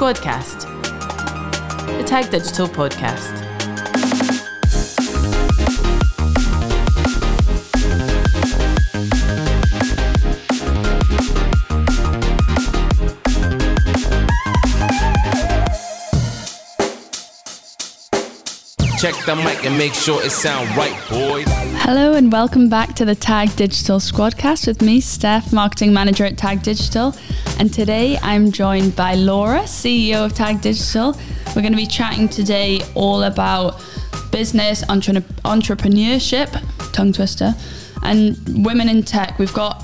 Squadcast, the Tag Digital podcast. Check the mic and make sure it sound right, boys. Hello and welcome back to the Tag Digital Squadcast with me, Steph, marketing manager at Tag Digital. And today I'm joined by Laura, CEO of Tag Digital. We're going to be chatting today all about business, entre- entrepreneurship, tongue twister, and women in tech. We've got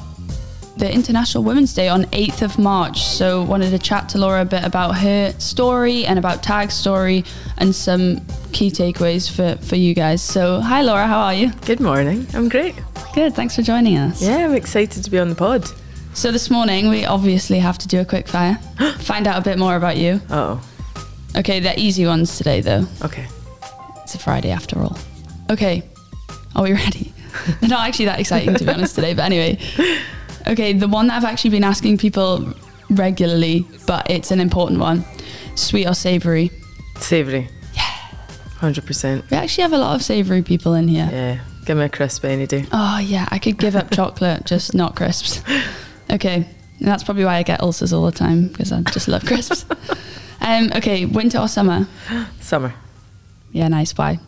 the International Women's Day on 8th of March. So wanted to chat to Laura a bit about her story and about Tag's story and some key takeaways for, for you guys. So hi Laura, how are you? Good morning. I'm great. Good, thanks for joining us. Yeah, I'm excited to be on the pod. So this morning we obviously have to do a quick fire. Find out a bit more about you. Oh, Okay, they're easy ones today though. okay. It's a Friday after all. Okay, are we ready? They're not actually that exciting to be honest today, but anyway. Okay, the one that I've actually been asking people regularly, but it's an important one. Sweet or savoury? Savoury. Yeah. 100%. We actually have a lot of savoury people in here. Yeah. Give me a crisp any day. Oh yeah, I could give up chocolate, just not crisps. Okay, and that's probably why I get ulcers all the time because I just love crisps. um, okay, winter or summer? Summer. Yeah, nice. Why?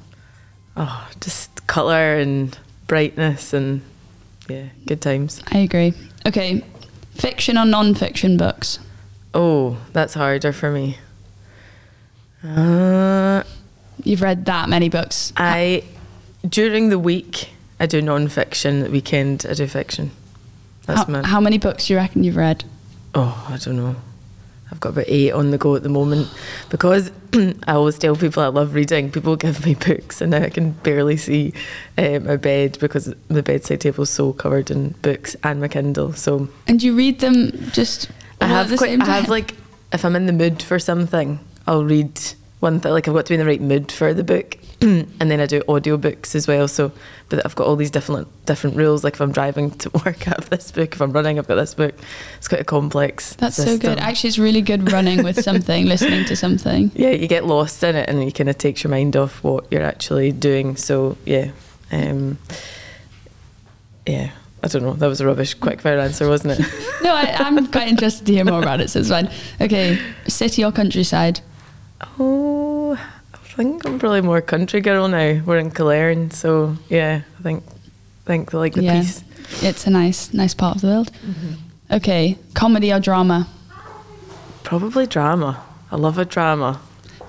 Oh, just colour and brightness and yeah, good times. I agree. Okay, fiction or non-fiction books? Oh, that's harder for me. Uh, You've read that many books. I, during the week, I do non-fiction. The weekend, I do fiction. That's How, my, how many books do you reckon you've read? Oh, I don't know. I've got about eight on the go at the moment because I always tell people I love reading. People give me books, and now I can barely see uh, my bed because the bedside table is so covered in books and my Kindle. So And you read them just I have the quite, same I have like if I'm in the mood for something, I'll read one thing. Like I've got to be in the right mood for the book, and then I do audiobooks as well. So, but I've got all these different different rules. Like if I'm driving to work, I have this book. If I'm running, I've got this book. It's quite a complex. That's so good. Actually, it's really good running with something, listening to something. yeah, you get lost in it, and it kind of takes your mind off what you're actually doing. So yeah, um, yeah. I don't know. That was a rubbish quick fire answer, wasn't it? No, I, I'm quite interested to hear more about it, so it's fine. Okay, city or countryside? Oh, I think I'm probably more country girl now. We're in Killearn, so yeah, I think I think they like the yeah, peace. it's a nice, nice part of the world. Mm-hmm. Okay, comedy or drama? Probably drama. I love a drama.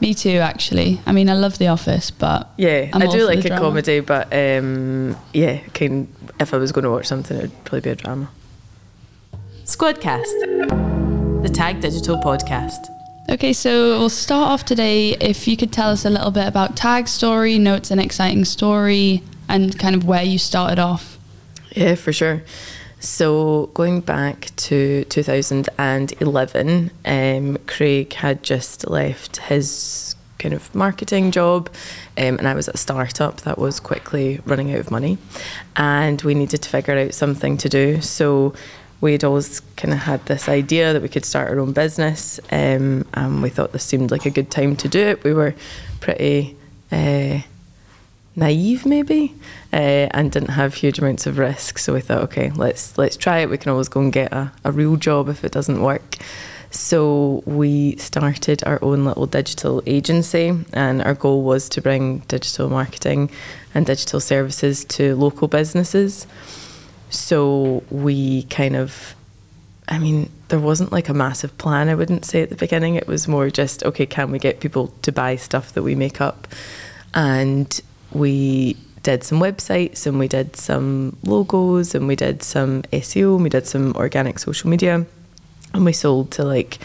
Me too, actually. I mean, I love The Office, but Yeah, I'm i all do for like a drama. comedy, but um, yeah, kind. If I was going to watch something, it would probably be a drama. Squadcast, the Tag Digital podcast. Okay, so we'll start off today. If you could tell us a little bit about Tag story, know it's an exciting story, and kind of where you started off. Yeah, for sure. So going back to 2011, um, Craig had just left his kind of marketing job, um, and I was at a startup that was quickly running out of money, and we needed to figure out something to do. So we'd always kind of had this idea that we could start our own business, um, and we thought this seemed like a good time to do it. We were pretty. Uh, naive maybe uh, and didn't have huge amounts of risk so we thought okay let's let's try it we can always go and get a, a real job if it doesn't work so we started our own little digital agency and our goal was to bring digital marketing and digital services to local businesses so we kind of I mean, there wasn't like a massive plan, I wouldn't say at the beginning. It was more just, okay, can we get people to buy stuff that we make up? And we did some websites and we did some logos and we did some SEO and we did some organic social media. And we sold to like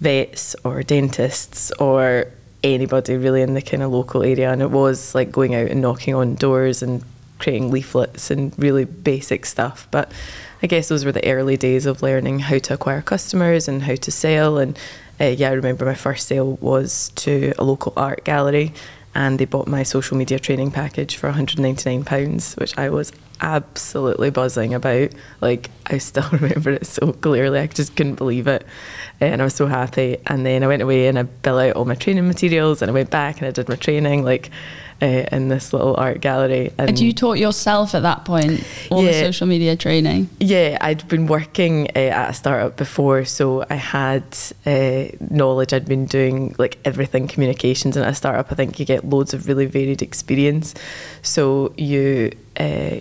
vets or dentists or anybody really in the kind of local area. And it was like going out and knocking on doors and creating leaflets and really basic stuff. But I guess those were the early days of learning how to acquire customers and how to sell. And uh, yeah, I remember my first sale was to a local art gallery and they bought my social media training package for £199, which I was absolutely buzzing about. Like I still remember it so clearly. I just couldn't believe it, and I was so happy. And then I went away and I built out all my training materials, and I went back and I did my training like uh, in this little art gallery. And, And you taught yourself at that point all the social media training. Yeah, I'd been working uh, at a startup before, so I had uh, knowledge. I'd been doing like everything communications, and at a startup, I think you get loads of really varied experience. So you uh,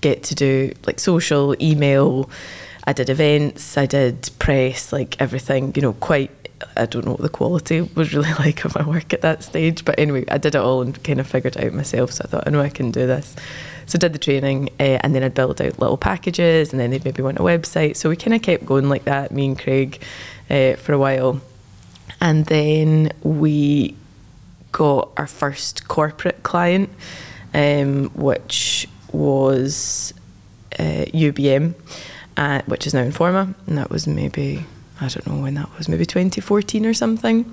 get to do like social, email. I did events, I did press, like everything. You know, quite. I don't know what the quality was really like of my work at that stage, but anyway, I did it all and kind of figured out myself. So I thought, I know I can do this. So I did the training, uh, and then I'd build out little packages, and then they'd maybe want a website. So we kind of kept going like that, me and Craig, uh, for a while, and then we got our first corporate client, um, which was uh, UBM, uh, which is now Informa, and that was maybe I don't know when that was, maybe 2014 or something.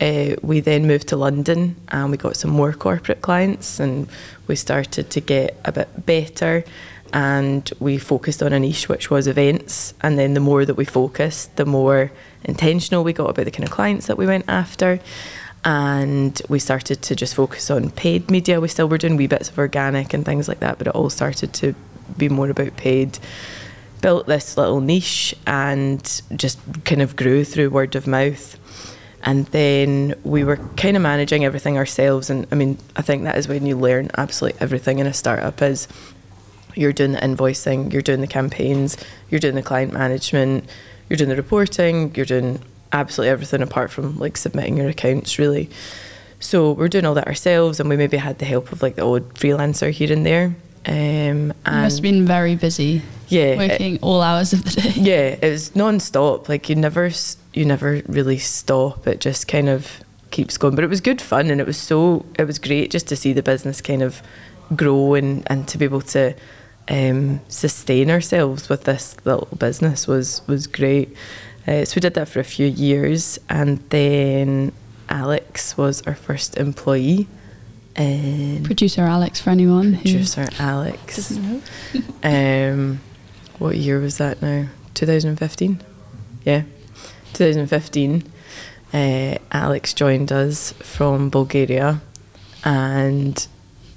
Uh, we then moved to London and we got some more corporate clients, and we started to get a bit better. And we focused on a niche, which was events. And then the more that we focused, the more intentional we got about the kind of clients that we went after and we started to just focus on paid media. We still were doing wee bits of organic and things like that, but it all started to be more about paid. Built this little niche and just kind of grew through word of mouth. And then we were kind of managing everything ourselves. And I mean, I think that is when you learn absolutely everything in a startup is you're doing the invoicing, you're doing the campaigns, you're doing the client management, you're doing the reporting, you're doing absolutely everything apart from like submitting your accounts really. So we're doing all that ourselves and we maybe had the help of like the old freelancer here and there. Um, You must have been very busy, yeah, it- working all hours of the day. yeah, it was non-stop. Like you never, you never really stop. It just kind of keeps going. But it was good fun, and it was so, it was great just to see the business kind of grow and and to be able to um, sustain ourselves with this little business was was great. Uh, so we did that for a few years, and then Alex was our first employee. And Producer Alex, for anyone who producer Alex. Um, what year was that now? 2015? Yeah, 2015. Uh, Alex joined us from Bulgaria, and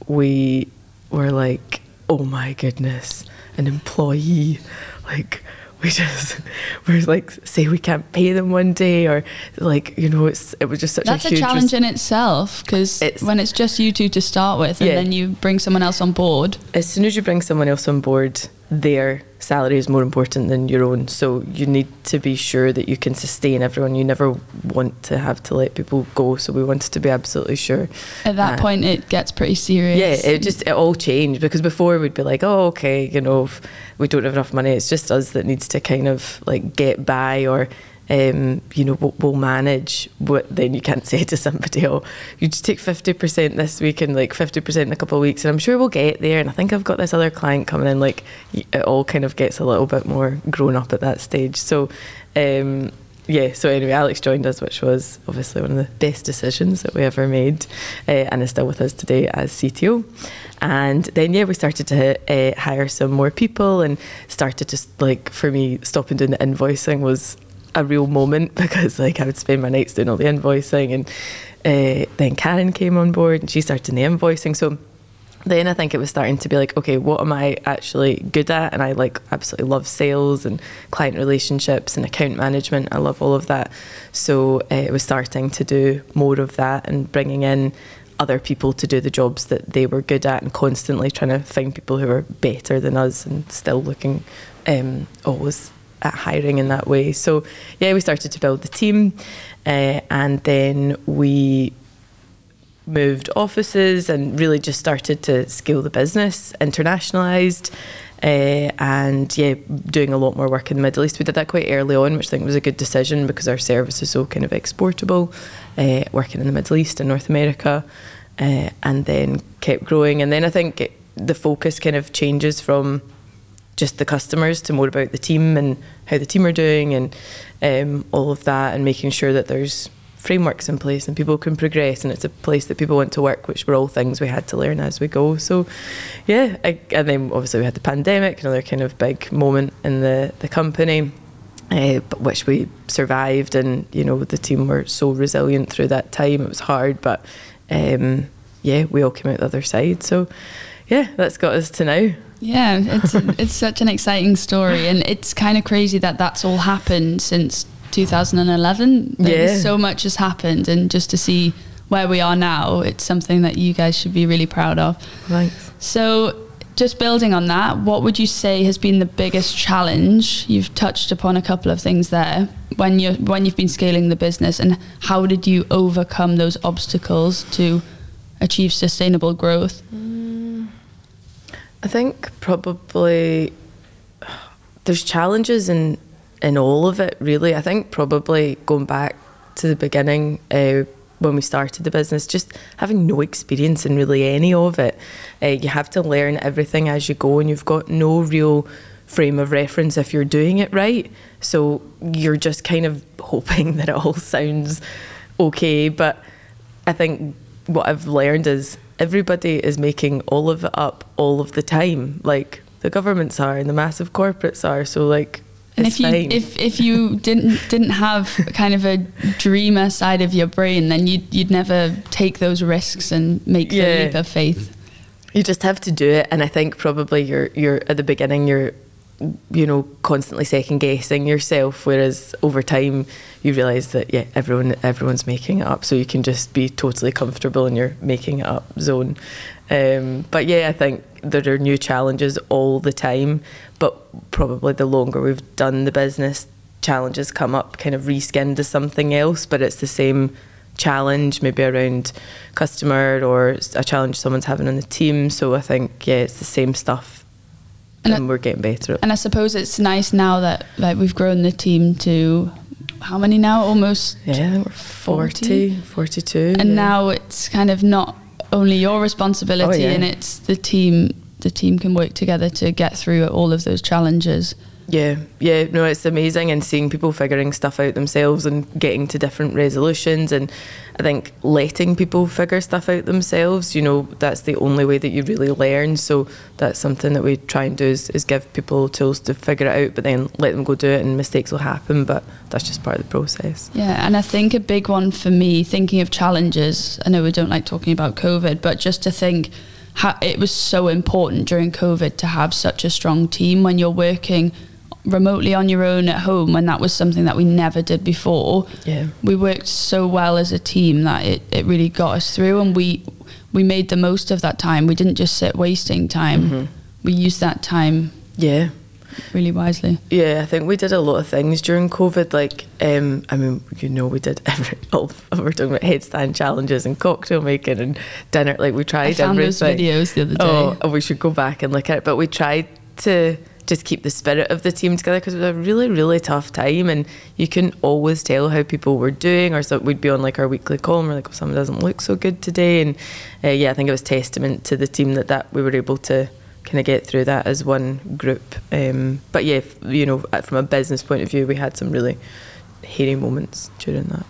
we were like, "Oh my goodness, an employee!" Like we just we're like, say we can't pay them one day, or like you know, it's it was just such That's a a, challenge in itself because It's- when it's just you two to start with and Yeah. then you bring someone else on board, as soon as you bring someone else on board, their salary is more important than your own. So you need to be sure that you can sustain everyone. You never want to have to let people go. So we wanted to be absolutely sure. at that Uh, point it gets pretty serious. Yeah, it just it all changed because before we'd be like, oh, okay, you know, if we don't have enough money, it's just us that needs to kind of like get by or. Um, you know, we'll, we'll manage. But then you can't say to somebody, "Oh, you just take fifty percent this week and like fifty percent in a couple of weeks," and I'm sure we'll get there. And I think I've got this other client coming in. Like, it all kind of gets a little bit more grown up at that stage. So, um, yeah. So anyway, Alex joined us, which was obviously one of the best decisions that we ever made, uh, and is still with us today as CTO. And then yeah, we started to uh, hire some more people and started just like for me, stopping doing the invoicing was a real moment because like I would spend my nights doing all the invoicing, and uh, then Karen came on board and she started doing the invoicing. So then I think it was starting to be like, okay, what am I actually good at? And I like absolutely love sales and client relationships and account management. I love all of that. So uh, it was starting to do more of that and bringing in other people to do the jobs that they were good at and constantly trying to find people who were better than us and still looking um, always at hiring in that way. So yeah, we started to build the team uh, and then we moved offices and really just started to scale the business, internationalized, uh, and yeah, doing a lot more work in the Middle East. We did that quite early on, which I think was a good decision because our service is so kind of exportable, uh, working in the Middle East and North America, uh, and then kept growing. And then I think it, the focus kind of changes from just the customers to more about the team and how the team are doing and um, all of that and making sure that there's frameworks in place and people can progress and it's a place that people want to work, which were all things we had to learn as we go. So, yeah, I, and then obviously we had the pandemic, another kind of big moment in the, the company. Uh, but which we survived, and you know the team were so resilient through that time. It was hard, but um, yeah, we all came out the other side. So yeah, that's got us to now. Yeah, it's it's such an exciting story, and it's kind of crazy that that's all happened since 2011. Like, Yeah. so much has happened, and just to see where we are now, it's something that you guys should be really proud of. Thanks. So, just building on that, what would you say has been the biggest challenge? You've touched upon a couple of things there when you when you've been scaling the business, and how did you overcome those obstacles to achieve sustainable growth? Mm. I think probably there's challenges in in all of it. Really, I think probably going back to the beginning uh, when we started the business, just having no experience in really any of it. Uh, you have to learn everything as you go, and you've got no real frame of reference if you're doing it right. So you're just kind of hoping that it all sounds okay. But I think what I've learned is everybody is making all of it up all of the time. Like the governments are and the massive corporates are. So like And if you fine. if if you didn't didn't have kind of a dreamer side of your brain, then you'd you'd never take those risks and make the leap of faith. you just have to do it and i think probably you're you're at the beginning you're you know constantly second guessing yourself whereas over time you realize that yeah everyone everyone's making it up so you can just be totally comfortable in your making it up zone um, but yeah i think there are new challenges all the time but probably the longer we've done the business challenges come up kind of reskinned as something else but it's the same challenge, maybe around customer or a challenge someone's having on the team. So I think yeah, it's the same stuff, And and, it- we're getting better. At. And I suppose it's nice now that like we've grown the team to how many now? Almost Yeah, we're 40, 42. and yeah. now it's kind of not only your responsibility Oh, yeah. and it's the team the team can work together to get through all of those challenges Yeah, yeah, no, it's amazing and seeing people figuring stuff out themselves and getting to different resolutions. And I think letting people figure stuff out themselves, you know, that's the only way that you really learn. So that's something that we try and do is, is give people tools to figure it out, but then let them go do it and mistakes will happen. But that's just part of the process. yeah and i think a big one for me thinking of challenges i know we don't like talking about covid but just to think how it was so important during covid to have such a strong team when you're working remotely on your own at home when that was something that we never did before Yeah. we worked so well as a team that it, it really got us through and we we made the most of that time we didn't just sit wasting time we used that time Yeah. really wisely Yeah, I think we did a lot of things during COVID. Like, um, I mean, you know, we did every. All, we're talking about headstand challenges and cocktail making and dinner. Like, we tried i found those videos the other day Oh, oh, we should go back and look at it. But we tried to just keep the spirit of the team together because it was a really, really tough time, and you can always tell how people were doing. Or so we'd be on like our weekly call, and we're like, "Oh, someone doesn't look so good today." And uh, yeah, I think it was testament to the team that that we were able to kind of get through that as one group. Um, but yeah, f- you know, from a business point of view, we had some really hairy moments during that.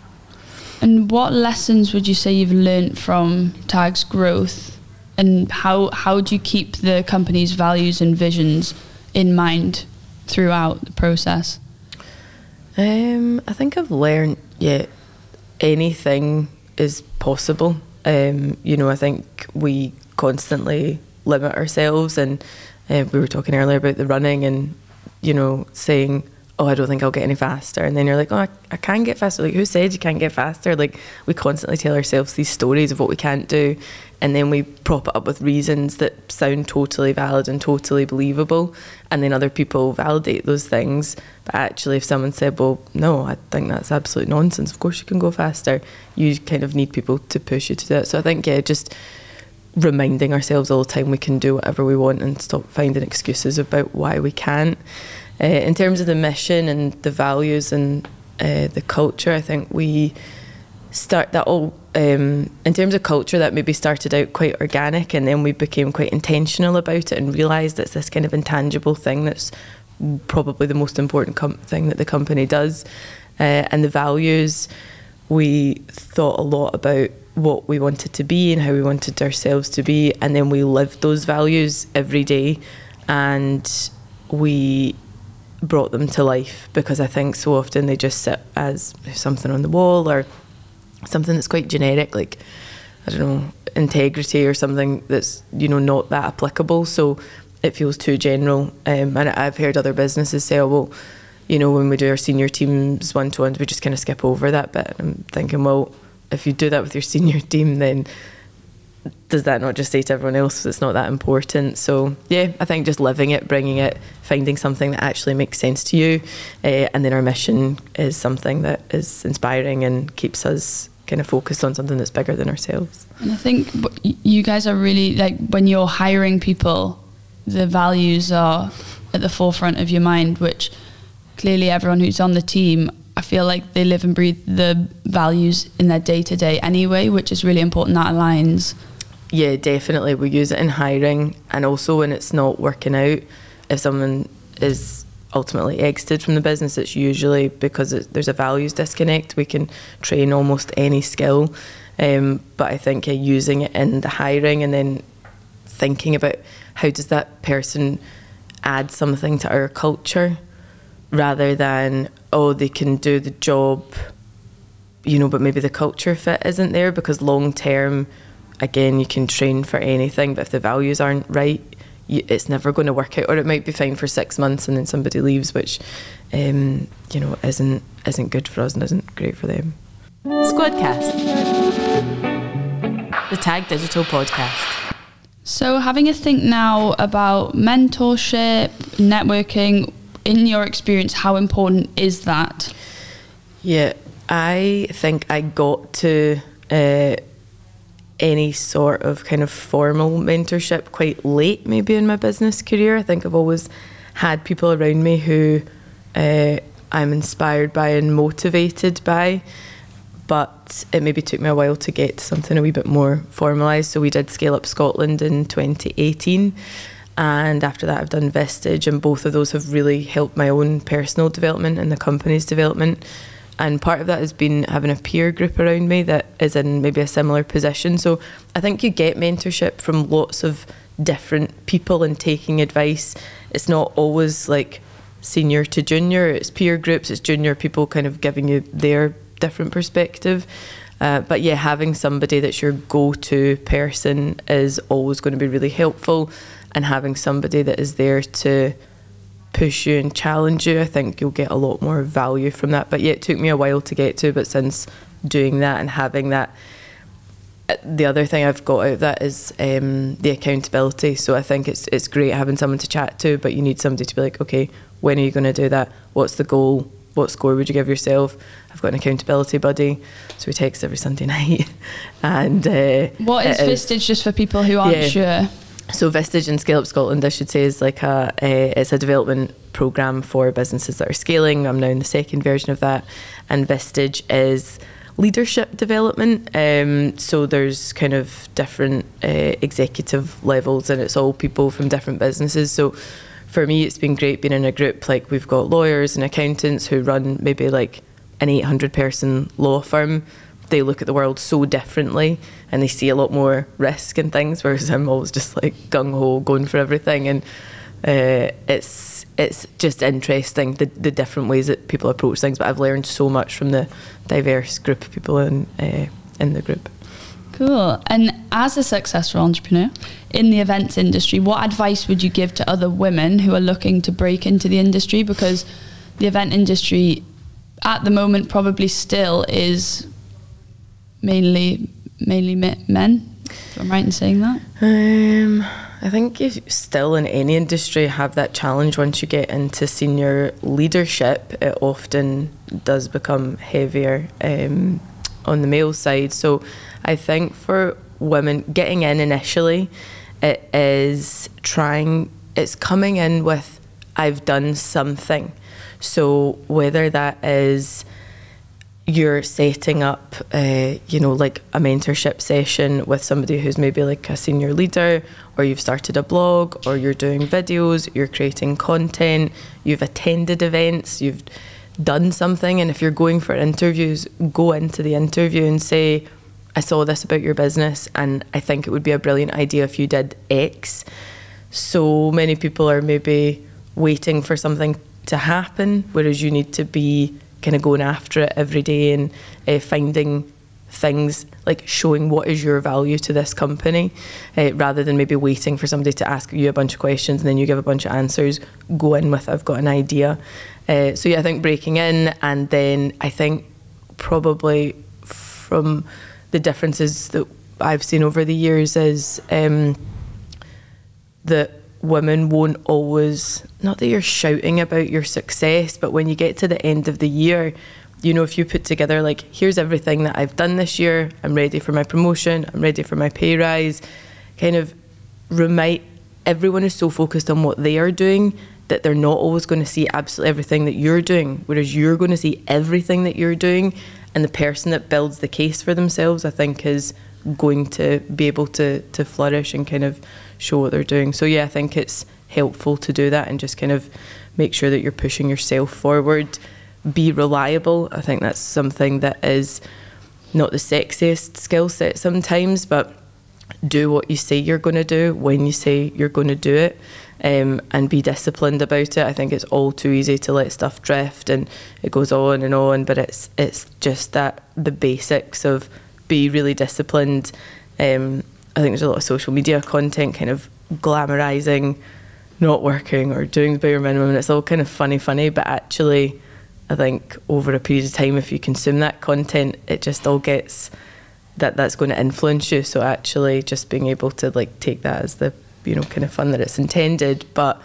And what lessons would you say you've learnt from Tag's growth, and how how do you keep the company's values and visions in mind throughout the process? Um, I think I've learned, yeah, anything is possible. Um, you know, I think we constantly limit ourselves, and uh, we were talking earlier about the running, and you know, saying, "Oh, I don't think I'll get any faster," and then you're like, "Oh, I, I can get faster." Like, who said you can't get faster? Like, we constantly tell ourselves these stories of what we can't do, and then we prop it up with reasons that sound totally valid and totally believable, and then other people validate those things. But actually, if someone said, "Well, no, I think that's absolute nonsense. Of course, you can go faster," you kind of need people to push you to do it. So I think, yeah, just reminding ourselves all the time we can do whatever we want and stop finding excuses about why we can't. Uh, in terms of the mission and the values and uh, the culture, I think we start that all um, in terms of culture that maybe started out quite organic and then we became quite intentional about it and realised it's this kind of intangible thing that's probably the most important com- thing that the company does uh, and the values. We thought a lot about what we wanted to be and how we wanted ourselves to be, and then we lived those values every day, and we brought them to life because I think so often they just sit as something on the wall or something that's quite generic, like I don't know, integrity or something that's you know not that applicable. So it feels too general. Um, and I've heard other businesses say, "Oh well, you know, when we do our senior teams one to ones, we just kind of skip over that bit." And I'm thinking, well, if you do that with your senior team, then does that not just say to everyone else it's not that important? So yeah, I think just living it, bringing it, finding something that actually makes sense to you, uh, and then our mission is something that is inspiring and keeps us kind of focused on something that's bigger than ourselves. And I think you guys are really like when you're hiring people, the values are at the forefront of your mind, which clearly everyone who's on the team I feel like they live and breathe the values in their day to day anyway, which is really important. That aligns. Yeah, definitely. We use it in hiring and also when it's not working out. If someone is ultimately exited from the business, it's usually because it, there's a values disconnect. We can train almost any skill, um, but I think uh, using it in the hiring and then thinking about how does that person add something to our culture rather than oh they can do the job you know but maybe the culture fit isn't there because long term again you can train for anything but if the values aren't right you, it's never going to work out or it might be fine for six months and then somebody leaves which um, you know isn't isn't good for us and isn't great for them squadcast the tag digital podcast so having a think now about mentorship networking in your experience, how important is that? Yeah, I think I got to uh, any sort of kind of formal mentorship quite late, maybe in my business career. I think I've always had people around me who uh, I'm inspired by and motivated by. But it maybe took me a while to get something a wee bit more formalised. So we did Scale Up Scotland in 2018 and after that I've done Vistage, and both of those have really helped my own personal development and the company's development and part of that has been having a peer group around me that is in maybe a similar position. So I think you get mentorship from lots of different people and taking advice. It's not always like senior to junior. It's peer groups it's junior people kind of giving you their different perspective. Uh, but yeah, having somebody that's your go to person is always going to be really helpful and having somebody that is there to push you and challenge you, I think you'll get a lot more value from that. But yeah, it took me a while to get to, but since doing that and having that, the other thing I've got out of that is um, the accountability. So I think it's it's great having someone to chat to, but you need somebody to be like, okay, when are you going to do that? What's the goal? What score would you give yourself? I've got an accountability buddy, so we text every Sunday night. and uh, what is Vistage, just for people who aren't yeah. sure? So Vistage and Scale Up Scotland, I should say, is like a, a it's a development program for businesses that are scaling. I'm now in the second version of that, and Vistage is leadership development. Um, so there's kind of different uh, executive levels, and it's all people from different businesses. So for me, it's been great being in a group like we've got lawyers and accountants who run maybe like an 800 person law firm they look at the world so differently and they see a lot more risk and things, whereas I'm always just like gung ho going for everything. And uh, it's it's just interesting the the different ways that people approach things. But I've learned so much from the diverse group of people in uh, in the group. Cool. And as a successful entrepreneur in the events industry, what advice would you give to other women who are looking to break into the industry? Because the event industry at the moment probably still is mainly mainly men. I'm right in saying that. Um, I think you still in any industry have that challenge once you get into senior leadership. It often does become heavier um, on the male side. So I think for women getting in initially, it is trying. It's coming in with I've done something. So whether that is you're setting up, uh, you know, like a mentorship session with somebody who's maybe like a senior leader, or you've started a blog, or you're doing videos, you're creating content, you've attended events, you've done something. And if you're going for interviews, go into the interview and say, I saw this about your business and I think it would be a brilliant idea if you did X. So many people are maybe waiting for something to happen, whereas you need to be kind of going after it every day and uh, finding things like showing what is your value to this company uh, rather than maybe waiting for somebody to ask you a bunch of questions and then you give a bunch of answers go in with i've got an idea. Uh, so yeah i think breaking in and then i think probably from the differences that i've seen over the years is um, that women won't always not that you're shouting about your success but when you get to the end of the year you know if you put together like here's everything that I've done this year. I'm ready for my promotion. I'm ready for my pay rise kind of remind everyone is so focused on what they are doing that they're not always going to see absolutely everything that you're doing whereas you're going to see everything that you're doing. And the person that builds the case for themselves I think is going to be able to to flourish and kind of show what they're doing. So yeah, I think it's helpful to do that and just kind of make sure that you're pushing yourself forward. Be reliable. I think that's something that is not the sexiest skill set sometimes, but do what you say you're going to do when you say you're going to do it. Um, and be disciplined about it. I think it's all too easy to let stuff drift and it goes on and on. But it's it's just that the basics of be really disciplined. Um, I think there's a lot of social media content kind of glamorizing not working or doing the bare minimum, and it's all kind of funny, funny. But actually, I think over a period of time, if you consume that content, it just all gets that that's going to influence you. So actually, just being able to like take that as the you know kind of fun that it's intended, but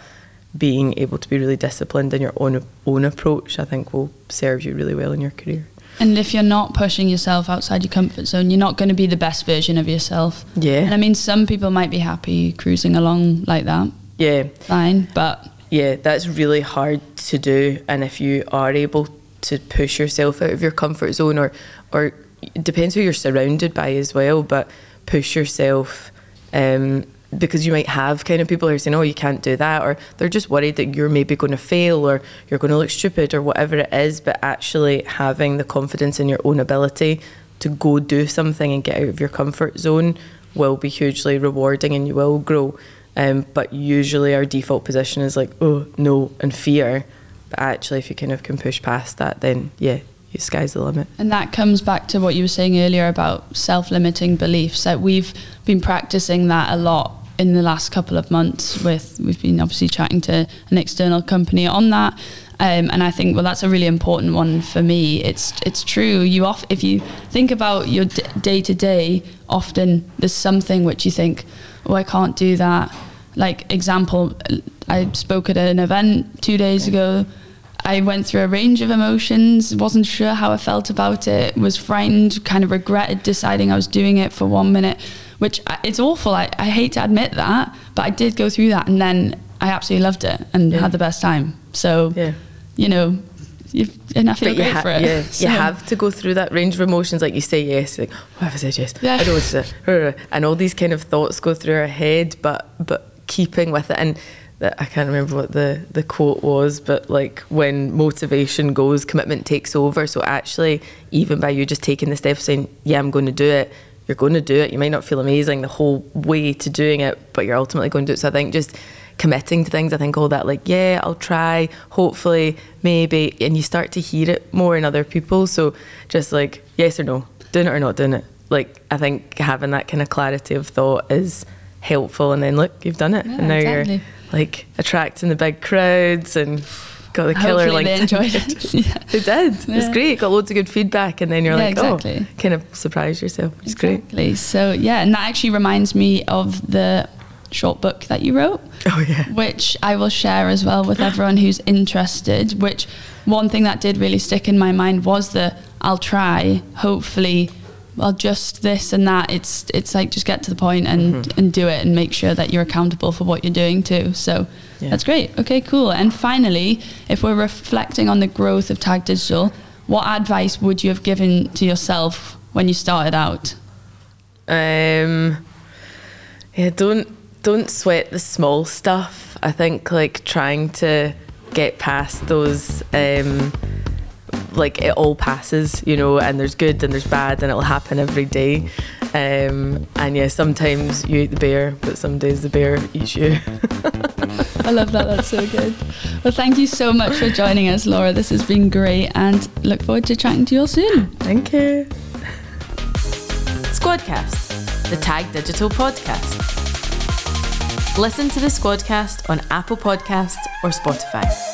being able to be really disciplined in your own own approach, I think will serve you really well in your career. And if you're not pushing yourself outside your comfort zone, you're not going to be the best version of yourself. Yeah. And I mean, some people might be happy cruising along like that. Yeah. Fine. But yeah, that's really hard to do. And if you are able to push yourself out of your comfort zone, or, or it depends who you're surrounded by as well, but push yourself um, because you might have kind of people who are saying, oh, you can't do that, or they're just worried that you're maybe going to fail or you're going to look stupid or whatever it is. But actually, having the confidence in your own ability to go do something and get out of your comfort zone will be hugely rewarding and you will grow. Um, but usually, our default position is like, oh, no, and fear. But actually, if you kind of can push past that, then yeah, the sky's the limit. And that comes back to what you were saying earlier about self limiting beliefs. That we've been practicing that a lot in the last couple of months with we've been obviously chatting to an external company on that. Um, and I think well that's a really important one for me. It's it's true. You off if you think about your day to day often there's something which you think oh I can't do that. Like example I spoke at an event two days ago. I went through a range of emotions, wasn't sure how I felt about it, was frightened, kind of regretted deciding I was doing it for one minute, which uh, it's awful. I, I hate to admit that, but I did go through that and then I absolutely loved it and Yeah. had the best time. So, Yeah. you know, you and I feel But you, ha- for it. yeah, So- you have to go through that range of emotions. Like you say yes, like what if I said yes? Yeah. I don't say- and all these kind of thoughts go through our head. But but keeping with it, and I can't remember what the the quote was, but like when motivation goes, commitment takes over. So actually, even by you just taking the step, saying yeah, I'm going to do it. You're going to do it. You might not feel amazing the whole way to doing it, but you're ultimately going to do it. So I think just committing to things. I think all that, like, yeah, I'll try, hopefully, maybe, and you start to hear it more in other people. So just like, yes or no, doing it or not doing it. Like, I think having that kind of clarity of thought is helpful. And then look, you've done it, Yeah, and now you're like attracting the big crowds and got the killer Hopefully they enjoyed it. yeah. They did. It was great. Got loads of good feedback, and then you're Yeah, like, exactly. oh, kind of surprise yourself. It's great. So yeah, and that actually reminds me of the short book that you wrote. Oh yeah. which I will share as well with everyone who's interested. Which one thing that did really stick in my mind was the I'll try, hopefully, well, just this and that. It's it's like just get to the point and Mm-hmm. and do it and make sure that you're accountable for what you're doing too. So Yeah. that's great. Okay, cool. And finally, if we're reflecting on the growth of Tag Digital, what advice would you have given to yourself when you started out? Um, yeah, don't don't sweat the small stuff. I think like trying to get past those um, like it all passes, you know, and there's good and there's bad, and it'll happen every day. Um, and yeah, sometimes you eat the bear, but some days the bear eats you. I love that. That's so good. Well, thank you so much for joining us, Laura. This has been great, and look forward to chatting to you all soon. Thank you. Squadcast, the Tag Digital podcast. Listen to the Squadcast on Apple Podcasts or Spotify.